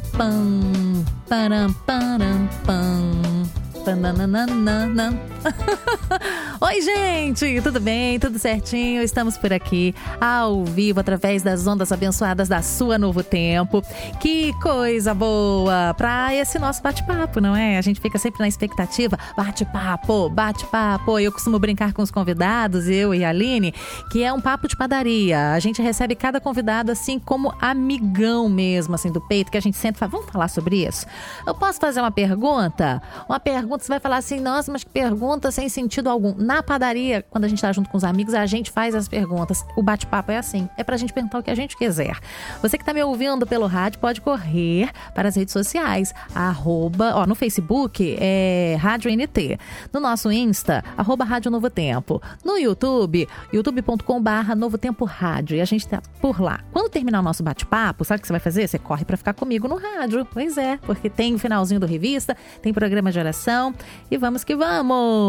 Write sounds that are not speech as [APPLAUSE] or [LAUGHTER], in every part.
Param, pam, param, param, pam. Tananana. [LAUGHS] Oi, gente, tudo bem? Tudo certinho? Estamos por aqui ao vivo através das ondas abençoadas da sua Novo Tempo. Que coisa boa para esse nosso bate-papo, não é? A gente fica sempre na expectativa. Bate-papo, bate-papo. Eu costumo brincar com os convidados, eu e a Aline, que é um papo de padaria. A gente recebe cada convidado assim como amigão mesmo, assim, do peito, que a gente sempre fala, vamos falar sobre isso? Eu posso fazer uma pergunta? Uma pergunta, você vai falar assim, nossa, mas que pergunta sem sentido algum. Na padaria, quando a gente tá junto com os amigos, a gente faz as perguntas. O bate-papo é assim, é pra gente perguntar o que a gente quiser. Você que tá me ouvindo pelo rádio, pode correr para as redes sociais, arroba, ó, no Facebook é Rádio NT. No nosso Insta, arroba Rádio Novo Tempo. No YouTube, youtube.com barra Novo Tempo Rádio. E a gente tá por lá. Quando terminar o nosso bate-papo, sabe o que você vai fazer? Você corre para ficar comigo no rádio. Pois é, porque tem o finalzinho do revista, tem programa de oração, e vamos que vamos!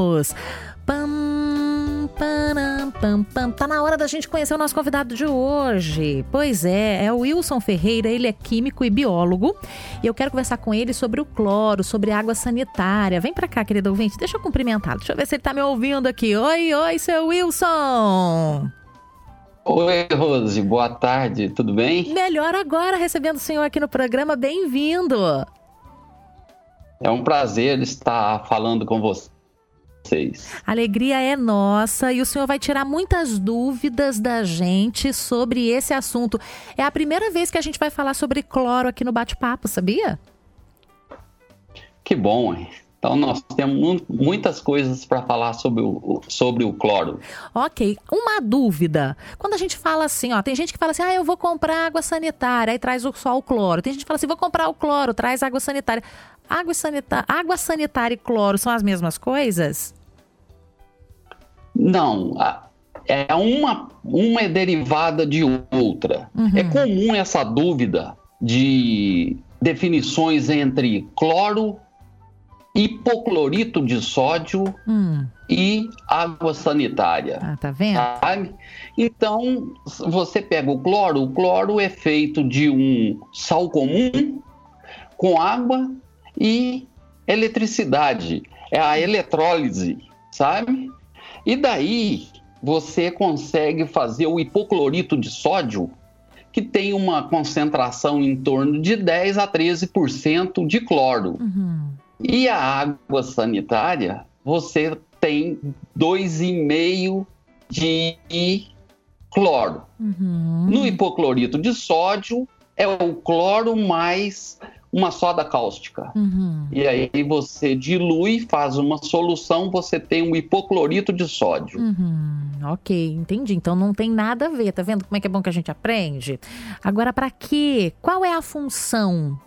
Pam, pam, pam, pam. Tá na hora da gente conhecer o nosso convidado de hoje. Pois é, é o Wilson Ferreira, ele é químico e biólogo. E eu quero conversar com ele sobre o cloro, sobre água sanitária. Vem pra cá, querido ouvinte, deixa eu cumprimentá-lo. Deixa eu ver se ele tá me ouvindo aqui. Oi, oi, seu Wilson! Oi, Rose, boa tarde, tudo bem? Melhor agora recebendo o senhor aqui no programa, bem-vindo! É um prazer estar falando com vocês. A alegria é nossa e o senhor vai tirar muitas dúvidas da gente sobre esse assunto. É a primeira vez que a gente vai falar sobre cloro aqui no bate-papo, sabia? Que bom, hein? Então, nós temos muitas coisas para falar sobre o, sobre o cloro. Ok. Uma dúvida. Quando a gente fala assim, ó, tem gente que fala assim, ah, eu vou comprar água sanitária, aí traz só o cloro. Tem gente que fala assim, vou comprar o cloro, traz água sanitária. Água, sanita água sanitária e cloro são as mesmas coisas? Não. É uma, uma é derivada de outra. Uhum. É comum essa dúvida de definições entre cloro, hipoclorito de sódio hum. e água sanitária. Ah, tá vendo? Sabe? Então, você pega o cloro, o cloro é feito de um sal comum com água e eletricidade, é a eletrólise, sabe? E daí você consegue fazer o hipoclorito de sódio, que tem uma concentração em torno de 10 a 13% de cloro. Uhum. E a água sanitária, você tem 2,5 de cloro. Uhum. No hipoclorito de sódio, é o cloro mais uma soda cáustica. Uhum. E aí você dilui, faz uma solução, você tem um hipoclorito de sódio. Uhum. Ok, entendi. Então não tem nada a ver, tá vendo como é que é bom que a gente aprende? Agora, para quê? Qual é a função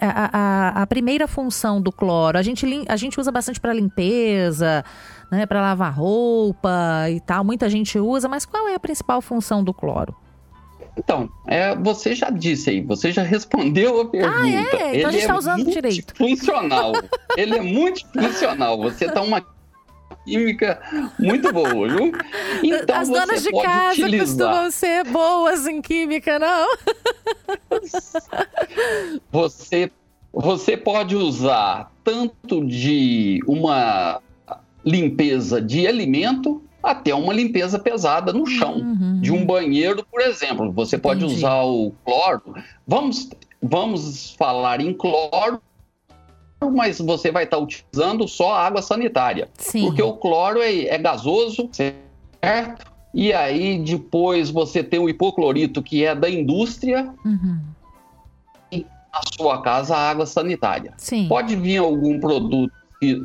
a, a, a, primeira função do cloro, a gente, a gente usa bastante para limpeza, né, para lavar roupa e tal, muita gente usa, mas qual é a principal função do cloro? Então, é, você já disse aí, você já [LAUGHS] respondeu a pergunta. Ah, é? Então Ele a gente está é usando direito. Funcional. Ele é muito funcional. Você está uma química muito boa, viu? Então As donas de casa utilizar. costumam ser boas em química, não? Você, você pode usar tanto de uma limpeza de alimento até uma limpeza pesada no chão uhum. de um banheiro, por exemplo. Você pode Entendi. usar o cloro. Vamos, vamos falar em cloro, mas você vai estar utilizando só água sanitária. Sim. Porque o cloro é, é gasoso, certo? E aí depois você tem o hipoclorito, que é da indústria. Uhum. E na sua casa a água sanitária. Sim. Pode vir algum produto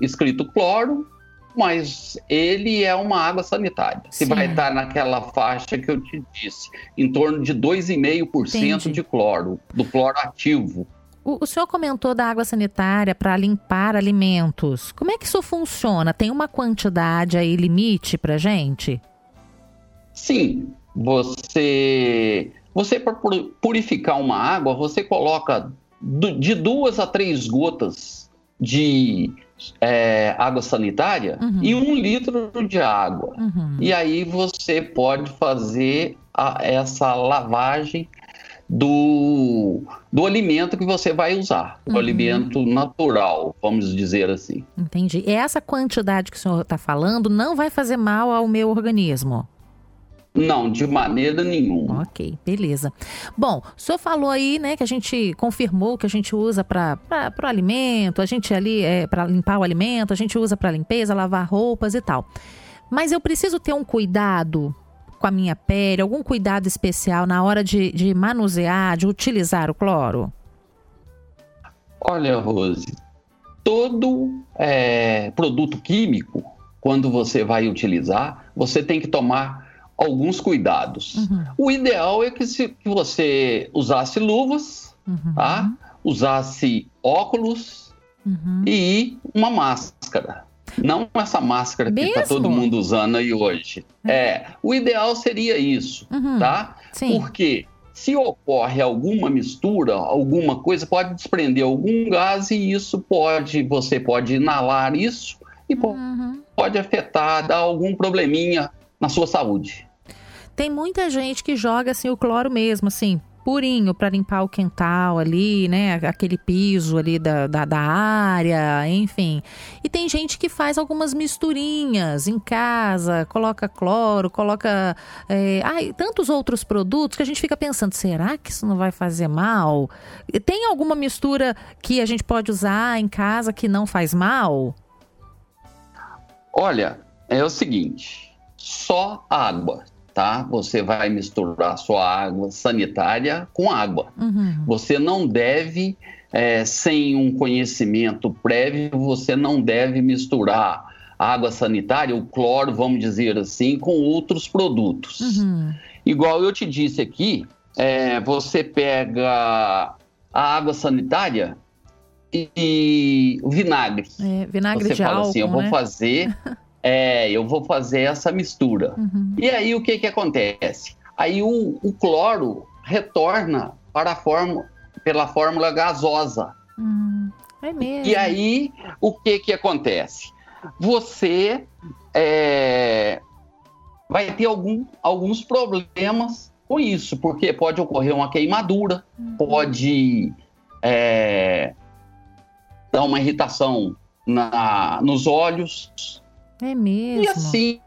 escrito cloro, mas ele é uma água sanitária. Você vai estar naquela faixa que eu te disse, em torno de 2,5% de cloro, do cloro ativo. O, o senhor comentou da água sanitária para limpar alimentos. Como é que isso funciona? Tem uma quantidade aí limite para gente? Sim, você você para purificar uma água você coloca de duas a três gotas de é, água sanitária uhum. e um litro de água. Uhum. E aí você pode fazer a, essa lavagem do, do alimento que você vai usar, o uhum. alimento natural, vamos dizer assim. Entendi. E essa quantidade que o senhor está falando não vai fazer mal ao meu organismo? Não, de maneira nenhuma. Ok, beleza. Bom, o senhor falou aí, né, que a gente confirmou que a gente usa para o alimento, a gente ali é para limpar o alimento, a gente usa para limpeza, lavar roupas e tal. Mas eu preciso ter um cuidado com a minha pele, algum cuidado especial na hora de, de manusear, de utilizar o cloro? Olha, Rose, todo é, produto químico, quando você vai utilizar, você tem que tomar alguns cuidados. Uhum. O ideal é que, se, que você usasse luvas, uhum. tá? usasse óculos uhum. e uma máscara. Não essa máscara Mesmo? que está todo mundo usando aí hoje. É. é, o ideal seria isso, uhum. tá? Sim. Porque se ocorre alguma mistura, alguma coisa, pode desprender algum gás e isso pode, você pode inalar isso e uhum. pode afetar, dar algum probleminha na sua saúde. Tem muita gente que joga assim o cloro mesmo, assim, purinho para limpar o quintal ali, né? Aquele piso ali da, da, da, área, enfim. E tem gente que faz algumas misturinhas em casa, coloca cloro, coloca é, ai, tantos outros produtos que a gente fica pensando, será que isso não vai fazer mal? Tem alguma mistura que a gente pode usar em casa que não faz mal? Olha, é o seguinte, só água tá? Você vai misturar sua água sanitária com água. Uhum. Você não deve, é, sem um conhecimento prévio, você não deve misturar água sanitária, o cloro, vamos dizer assim, com outros produtos. Uhum. Igual eu te disse aqui, é, você pega a água sanitária e, o vinagre. É, vinagre você de fala álcool, assim, eu vou né? fazer [LAUGHS] É, eu vou fazer essa mistura. Uhum. E aí o que, que acontece? Aí o, o cloro retorna para a fórmula, pela fórmula gasosa. Hum, é mesmo. E aí o que, que acontece? Você é, vai ter algum, alguns problemas com isso, porque pode ocorrer uma queimadura, uhum. pode é, dar uma irritação na, nos olhos, é mesmo. E assim,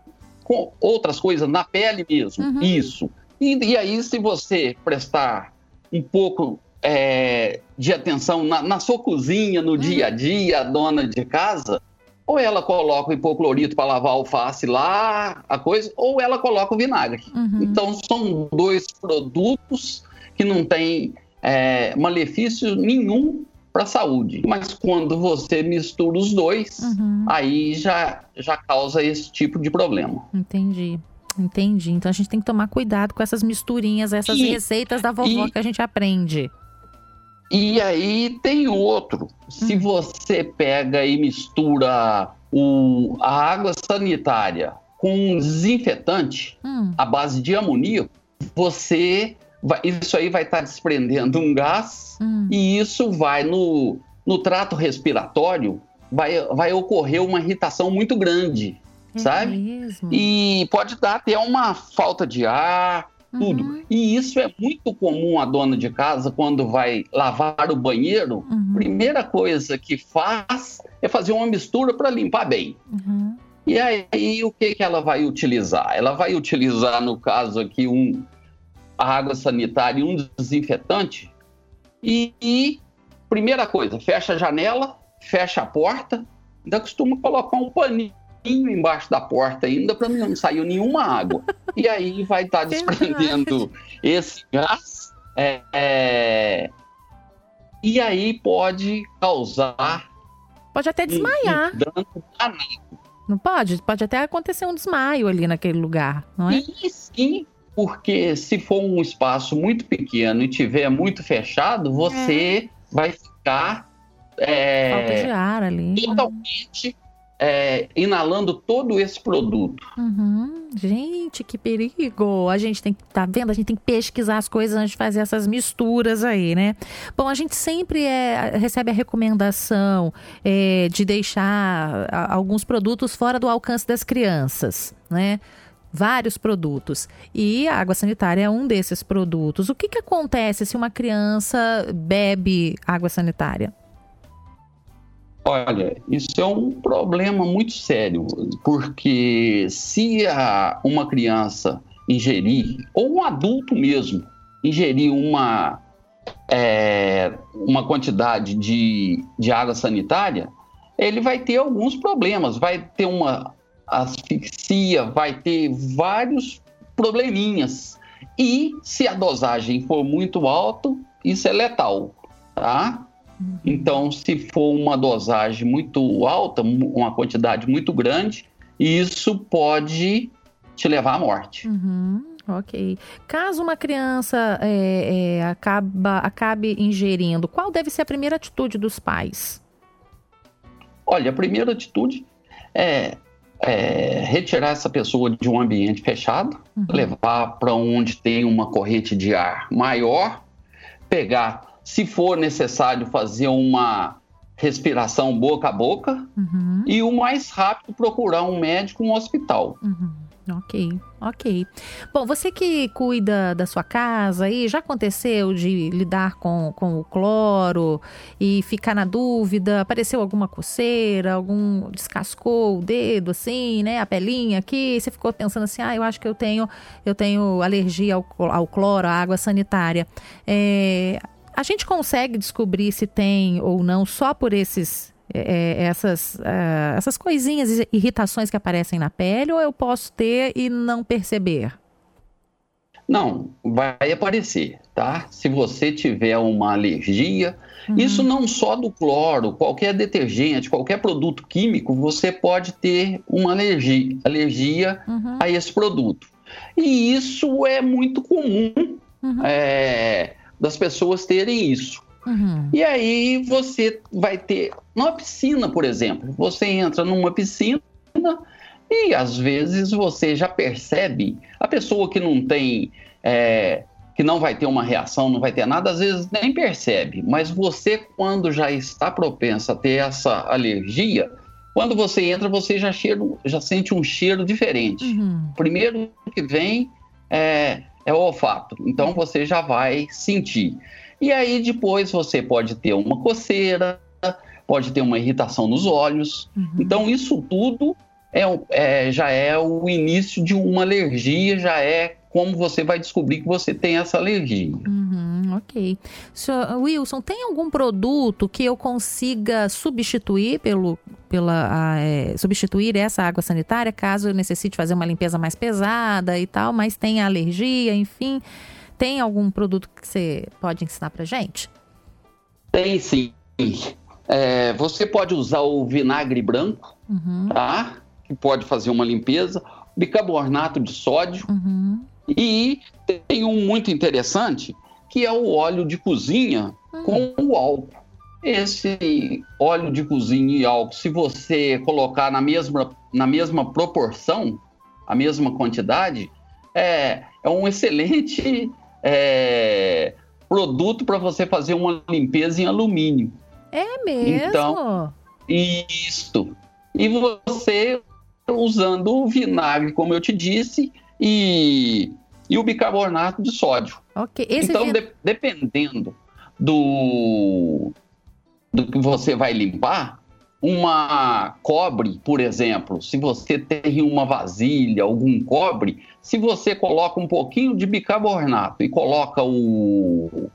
com outras coisas na pele mesmo. Uhum. Isso. E, e, aí, se você prestar um pouco é, de atenção na, na, sua cozinha, no uhum. dia a dia, a dona de casa, ou ela coloca o hipoclorito para lavar alface lá, a coisa, ou ela coloca o vinagre. Uhum. Então, são dois produtos que não têm é, malefício nenhum para a saúde. Mas quando você mistura os dois, uhum. aí já, já causa esse tipo de problema. Entendi. Entendi. Então a gente tem que tomar cuidado com essas misturinhas, essas e, receitas da vovó e, que a gente aprende. E aí tem outro. Se hum. você pega e mistura o, a água sanitária com um desinfetante hum. à base de amoníaco, você vai, isso aí vai estar tá desprendendo um gás hum. e isso vai no, no trato respiratório, vai, vai ocorrer uma irritação muito grande, é sabe? Mesmo? E pode dar até uma falta de ar, tudo. Uhum. E isso é muito comum a dona de casa quando vai lavar o banheiro. Uhum. Primeira coisa que faz é fazer uma mistura para limpar bem. Uhum. E aí o que, que ela vai utilizar? Ela vai utilizar, no caso aqui, um, a água sanitária e um desinfetante. E, e, primeira coisa, fecha a janela, fecha a porta. Ainda costumo colocar um paninho embaixo da porta ainda para não sair nenhuma água. E aí vai estar tá desprendendo esse gás. É, é, e aí pode causar. Pode até desmaiar. Um, um não pode? Pode até acontecer um desmaio ali naquele lugar, não é? Sim, sim porque se for um espaço muito pequeno e tiver muito fechado, você é. vai ficar é, Falta de ar ali. totalmente é, inalando todo esse produto. Uhum. Gente, que perigo! A gente tem que, tá vendo? A gente tem que pesquisar as coisas antes de fazer essas misturas aí, né? Bom, a gente sempre é, recebe a recomendação é, de deixar alguns produtos fora do alcance das crianças, né? Vários produtos e a água sanitária é um desses produtos. O que, que acontece se uma criança bebe água sanitária? Olha, isso é um problema muito sério, porque se a, uma criança ingerir, ou um adulto mesmo, ingerir uma, é, uma quantidade de, de água sanitária, ele vai ter alguns problemas, vai ter uma asfixia, vai ter vários probleminhas. E se a dosagem for muito alta, isso é letal, tá? Uhum. Então, se for uma dosagem muito alta, uma quantidade muito grande, isso pode te levar à morte. Uhum. Ok. Caso uma criança é, é, acaba, acabe ingerindo, qual deve ser a primeira atitude dos pais? Olha, a primeira atitude é, é retirar essa pessoa de um ambiente fechado, uhum. levar para onde tem uma corrente de ar maior, pegar, se for necessário, fazer uma respiração boca a boca uhum. e o mais rápido procurar um médico, um hospital. Uhum. Ok, ok. Bom, você que cuida da sua casa aí, já aconteceu de lidar com, com o cloro e ficar na dúvida? Apareceu alguma coceira, algum descascou o dedo assim, né? A pelinha aqui, você ficou pensando assim, ah, eu acho que eu tenho, eu tenho alergia ao, ao cloro, à água sanitária. É, a gente consegue descobrir se tem ou não só por esses é, é, essas, uh, essas coisinhas, irritações que aparecem na pele, ou eu posso ter e não perceber? Não, vai aparecer, tá? Se você tiver uma alergia, uhum. isso não só do cloro, qualquer detergente, qualquer produto químico, você pode ter uma alergia, alergia uhum. a esse produto. E isso é muito comum uhum. é, das pessoas terem isso. Uhum. E aí você vai ter uma piscina, por exemplo. Você entra numa piscina e às vezes você já percebe a pessoa que não tem é, que não vai ter uma reação, não vai ter nada, às vezes nem percebe. Mas você, quando já está propensa a ter essa alergia, quando você entra, você já, cheiro, já sente um cheiro diferente. Uhum. Primeiro que vem é, é o olfato. Então você já vai sentir. E aí depois você pode ter uma coceira, pode ter uma irritação nos olhos. Uhum. Então isso tudo é, é, já é o início de uma alergia, já é como você vai descobrir que você tem essa alergia. Uhum, ok. Senhor Wilson, tem algum produto que eu consiga substituir pelo, pela a, é, substituir essa água sanitária caso eu necessite fazer uma limpeza mais pesada e tal, mas tenha alergia, enfim? Tem algum produto que você pode ensinar para gente? Tem sim. É, você pode usar o vinagre branco, uhum. tá? Que pode fazer uma limpeza, bicarbonato de sódio uhum. e tem um muito interessante que é o óleo de cozinha uhum. com o álcool. Esse óleo de cozinha e álcool, se você colocar na mesma, na mesma proporção, a mesma quantidade, é, é um excelente é, produto para você fazer uma limpeza em alumínio. É mesmo? Então, isso. E você usando o vinagre, como eu te disse, e, e o bicarbonato de sódio. Ok. Então, vin... de, dependendo do, do que você vai limpar, uma cobre, por exemplo, se você tem uma vasilha, algum cobre, se você coloca um pouquinho de bicarbonato e coloca o,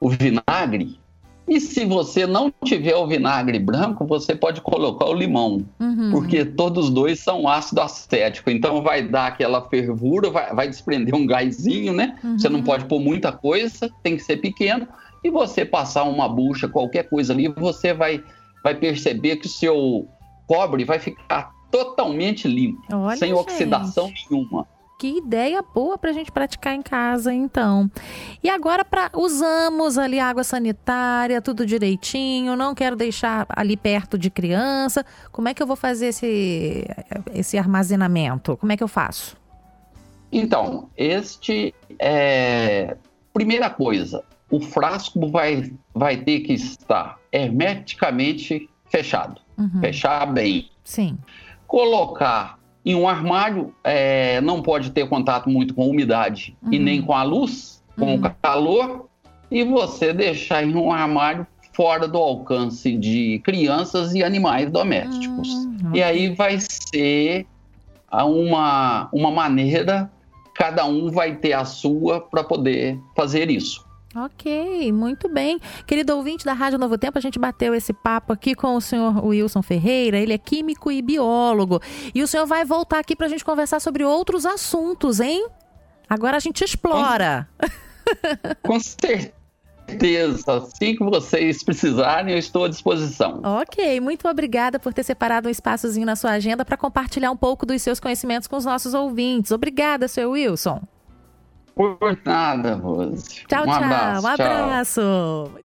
o vinagre, e se você não tiver o vinagre branco, você pode colocar o limão, uhum. porque todos dois são ácido acético, então vai dar aquela fervura, vai, vai desprender um gásinho, né? Uhum. Você não pode pôr muita coisa, tem que ser pequeno, e você passar uma bucha, qualquer coisa ali, você vai vai perceber que o seu cobre vai ficar totalmente limpo, Olha, sem gente. oxidação nenhuma. Que ideia boa para a gente praticar em casa, então. E agora, para usamos ali água sanitária, tudo direitinho, não quero deixar ali perto de criança. Como é que eu vou fazer esse, esse armazenamento? Como é que eu faço? Então, este é. Primeira coisa, o frasco vai, vai ter que estar hermeticamente fechado. Uhum. Fechar bem. Sim. Colocar em um armário é, não pode ter contato muito com a umidade uhum. e nem com a luz, com uhum. o calor, e você deixar em um armário fora do alcance de crianças e animais domésticos. Uhum. E aí vai ser uma, uma maneira, cada um vai ter a sua para poder fazer isso. Ok, muito bem. Querido ouvinte da Rádio Novo Tempo, a gente bateu esse papo aqui com o senhor Wilson Ferreira. Ele é químico e biólogo. E o senhor vai voltar aqui para a gente conversar sobre outros assuntos, hein? Agora a gente explora. Com certeza [LAUGHS] certeza. Assim que vocês precisarem, eu estou à disposição. Ok, muito obrigada por ter separado um espaçozinho na sua agenda para compartilhar um pouco dos seus conhecimentos com os nossos ouvintes. Obrigada, seu Wilson. Por nada, Rose. Tchau, um tchau. Abraço, um abraço. Tchau.